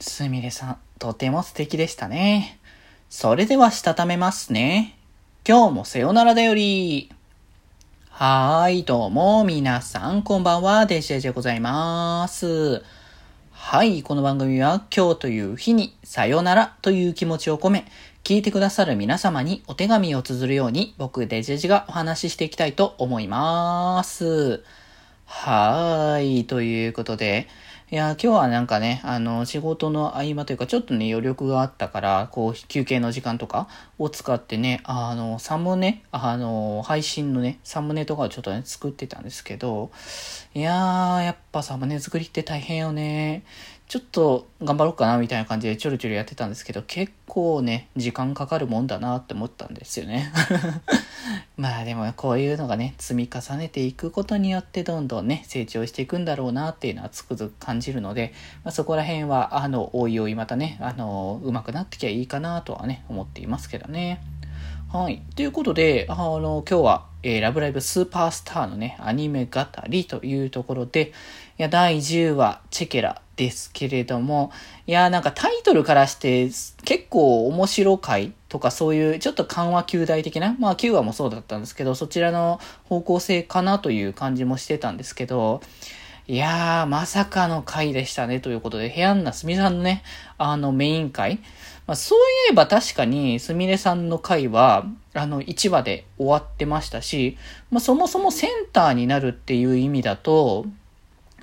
すみれさん、とても素敵でしたね。それではしたためますね。今日もさよならだより。はーい、どうも、皆さん、こんばんは、デジェジでございます。はい、この番組は今日という日にさよならという気持ちを込め、聞いてくださる皆様にお手紙を綴るように僕デジェジがお話ししていきたいと思います。はーい、ということで、いや、今日はなんかね、あの、仕事の合間というか、ちょっとね、余力があったから、こう、休憩の時間とかを使ってね、あの、サムネ、あの、配信のね、サムネとかをちょっとね、作ってたんですけど、いやー、やっぱサムネ作りって大変よね。ちょっと頑張ろうかなみたいな感じでちょろちょろやってたんですけど、結構ね、時間かかるもんだなって思ったんですよね。まあでもこういうのがね、積み重ねていくことによってどんどんね、成長していくんだろうなっていうのはつくづく感じるので、まあ、そこら辺は、あの、おいおいまたね、あの、上手くなってきゃいいかなとはね、思っていますけどね。はい。ということで、あの、今日は、えー、ラブライブスーパースターのね、アニメ語りというところで、いや、第10話、チェケラですけれども、いや、なんかタイトルからして結構面白回とかそういうちょっと緩和球大的な、まあ9話もそうだったんですけど、そちらの方向性かなという感じもしてたんですけど、いやー、まさかの回でしたねということで、部屋んなすみさんのね、あのメイン回、まあ、そういえば確かに、すみれさんの回は、あの、1話で終わってましたし、まあ、そもそもセンターになるっていう意味だと、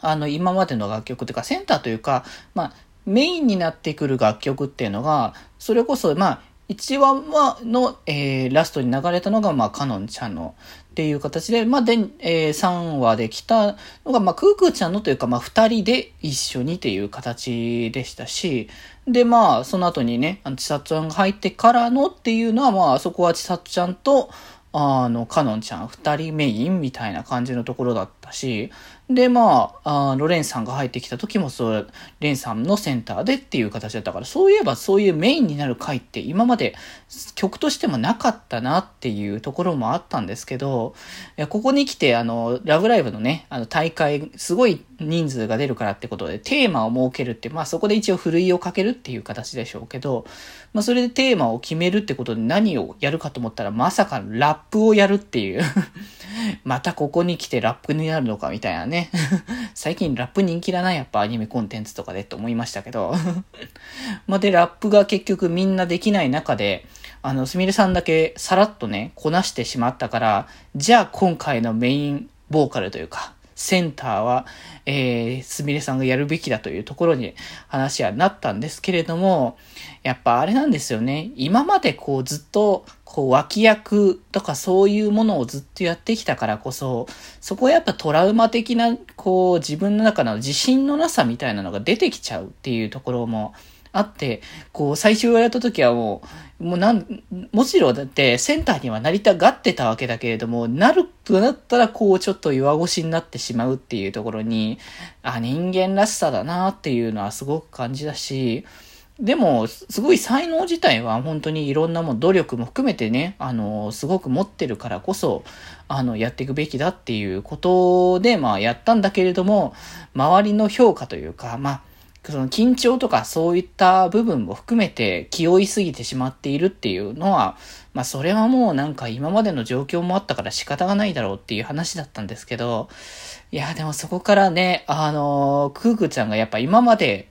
あの、今までの楽曲というか、センターというか、まあ、メインになってくる楽曲っていうのが、それこそ、まあ、1話の、えー、ラストに流れたのが、まあ、カノンちゃんのっていう形で、まあ、で、えー、3話で来たのが、まあ、クークーちゃんのというか、まあ、2人で一緒にっていう形でしたし、で、まあ、その後にね、あの、ちさちゃんが入ってからのっていうのは、まあ、そこはちさちゃんと、あの、カノンちゃん二人メインみたいな感じのところだったたし、で、まあ、あの、レンさんが入ってきた時もそう、レンさんのセンターでっていう形だったから、そういえばそういうメインになる回って今まで曲としてもなかったなっていうところもあったんですけど、ここに来て、あの、ラブライブのね、あの、大会、すごい人数が出るからってことで、テーマを設けるって、まあそこで一応ふるいをかけるっていう形でしょうけど、まあそれでテーマを決めるってことで何をやるかと思ったら、まさかラップをやるっていう。またここに来てラップになるのかみたいなね。最近ラップ人気だな、やっぱアニメコンテンツとかでと思いましたけど。まあで、ラップが結局みんなできない中で、あの、すみれさんだけさらっとね、こなしてしまったから、じゃあ今回のメインボーカルというか、センターは、えー、すみれさんがやるべきだというところに話はなったんですけれども、やっぱあれなんですよね。今までこうずっと、こう脇役とかそういうものをずっとやってきたからこそ、そこはやっぱトラウマ的な、こう自分の中の自信のなさみたいなのが出てきちゃうっていうところもあって、こう、最終やった時はもう、もうなん、もちろんだってセンターにはなりたがってたわけだけれども、なるとなったらこう、ちょっと弱腰になってしまうっていうところに、あ、人間らしさだなっていうのはすごく感じだし、でも、すごい才能自体は本当にいろんなも努力も含めてね、あの、すごく持ってるからこそ、あの、やっていくべきだっていうことで、まあ、やったんだけれども、周りの評価というか、まあ、その緊張とかそういった部分も含めて気負いすぎてしまっているっていうのは、まあそれはもうなんか今までの状況もあったから仕方がないだろうっていう話だったんですけど、いやでもそこからね、あのー、クークちゃんがやっぱ今まで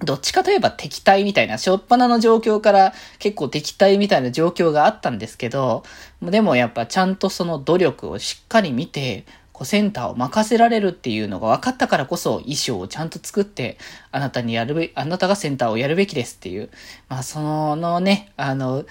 どっちかといえば敵対みたいな、しょっぱなの状況から結構敵対みたいな状況があったんですけど、でもやっぱちゃんとその努力をしっかり見て、こうセンターを任せられるっていうのが分かったからこそ衣装をちゃんと作って、あなたにやるべ、あなたがセンターをやるべきですっていう、まあそのね、あの、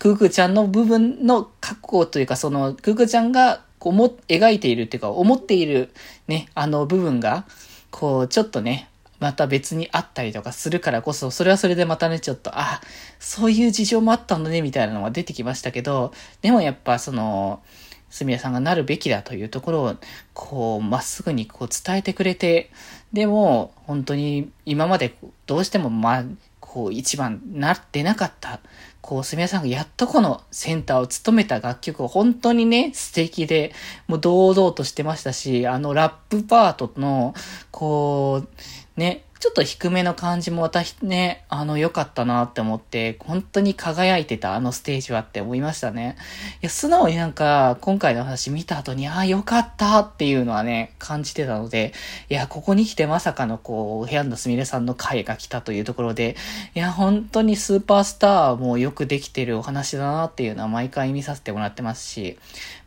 クークちゃんの部分の覚悟というか、そのクークちゃんがこうも、描いているっていうか、思っているね、あの部分が、こう、ちょっとね、また別にあったりとかするからこそ、それはそれでまたね、ちょっと、あ、そういう事情もあったのね、みたいなのが出てきましたけど、でもやっぱその、すみれさんがなるべきだというところを、こう、まっすぐにこう伝えてくれて、でも、本当に今までどうしても、まあ、こう、一番なってなかった、こう、すみれさんがやっとこのセンターを務めた楽曲を本当にね、素敵で、もう堂々としてましたし、あのラップパートの、こう、ね、ちょっと低めの感じも私ね、あの、良かったなって思って、本当に輝いてたあのステージはって思いましたね。いや、素直になんか、今回の話見た後に、ああ、良かったっていうのはね、感じてたので、いや、ここに来てまさかのこう、部屋のすみれさんの回が来たというところで、いや、本当にスーパースターもよくできてるお話だなっていうのは毎回見させてもらってますし、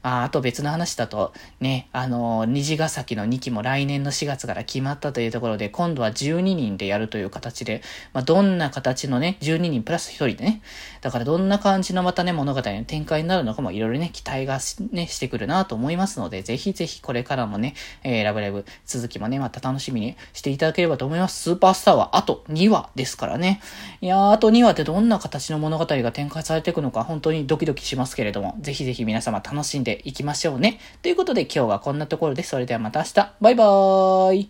まあ、あと別の話だと、ね、あの、虹ヶ崎の2期も来年の4月から決まったというところで、今度は12 2人でやるという形で、まあ、どんな形のね、12人プラス1人でね、だからどんな感じのまたね、物語の展開になるのかもいろいろね、期待がね、してくるなと思いますので、ぜひぜひこれからもね、えー、ラブライブ続きもね、また楽しみにしていただければと思います。スーパースターはあと2話ですからね。いやー、あと2話ってどんな形の物語が展開されていくのか、本当にドキドキしますけれども、ぜひぜひ皆様楽しんでいきましょうね。ということで今日はこんなところで、それではまた明日。バイバーイ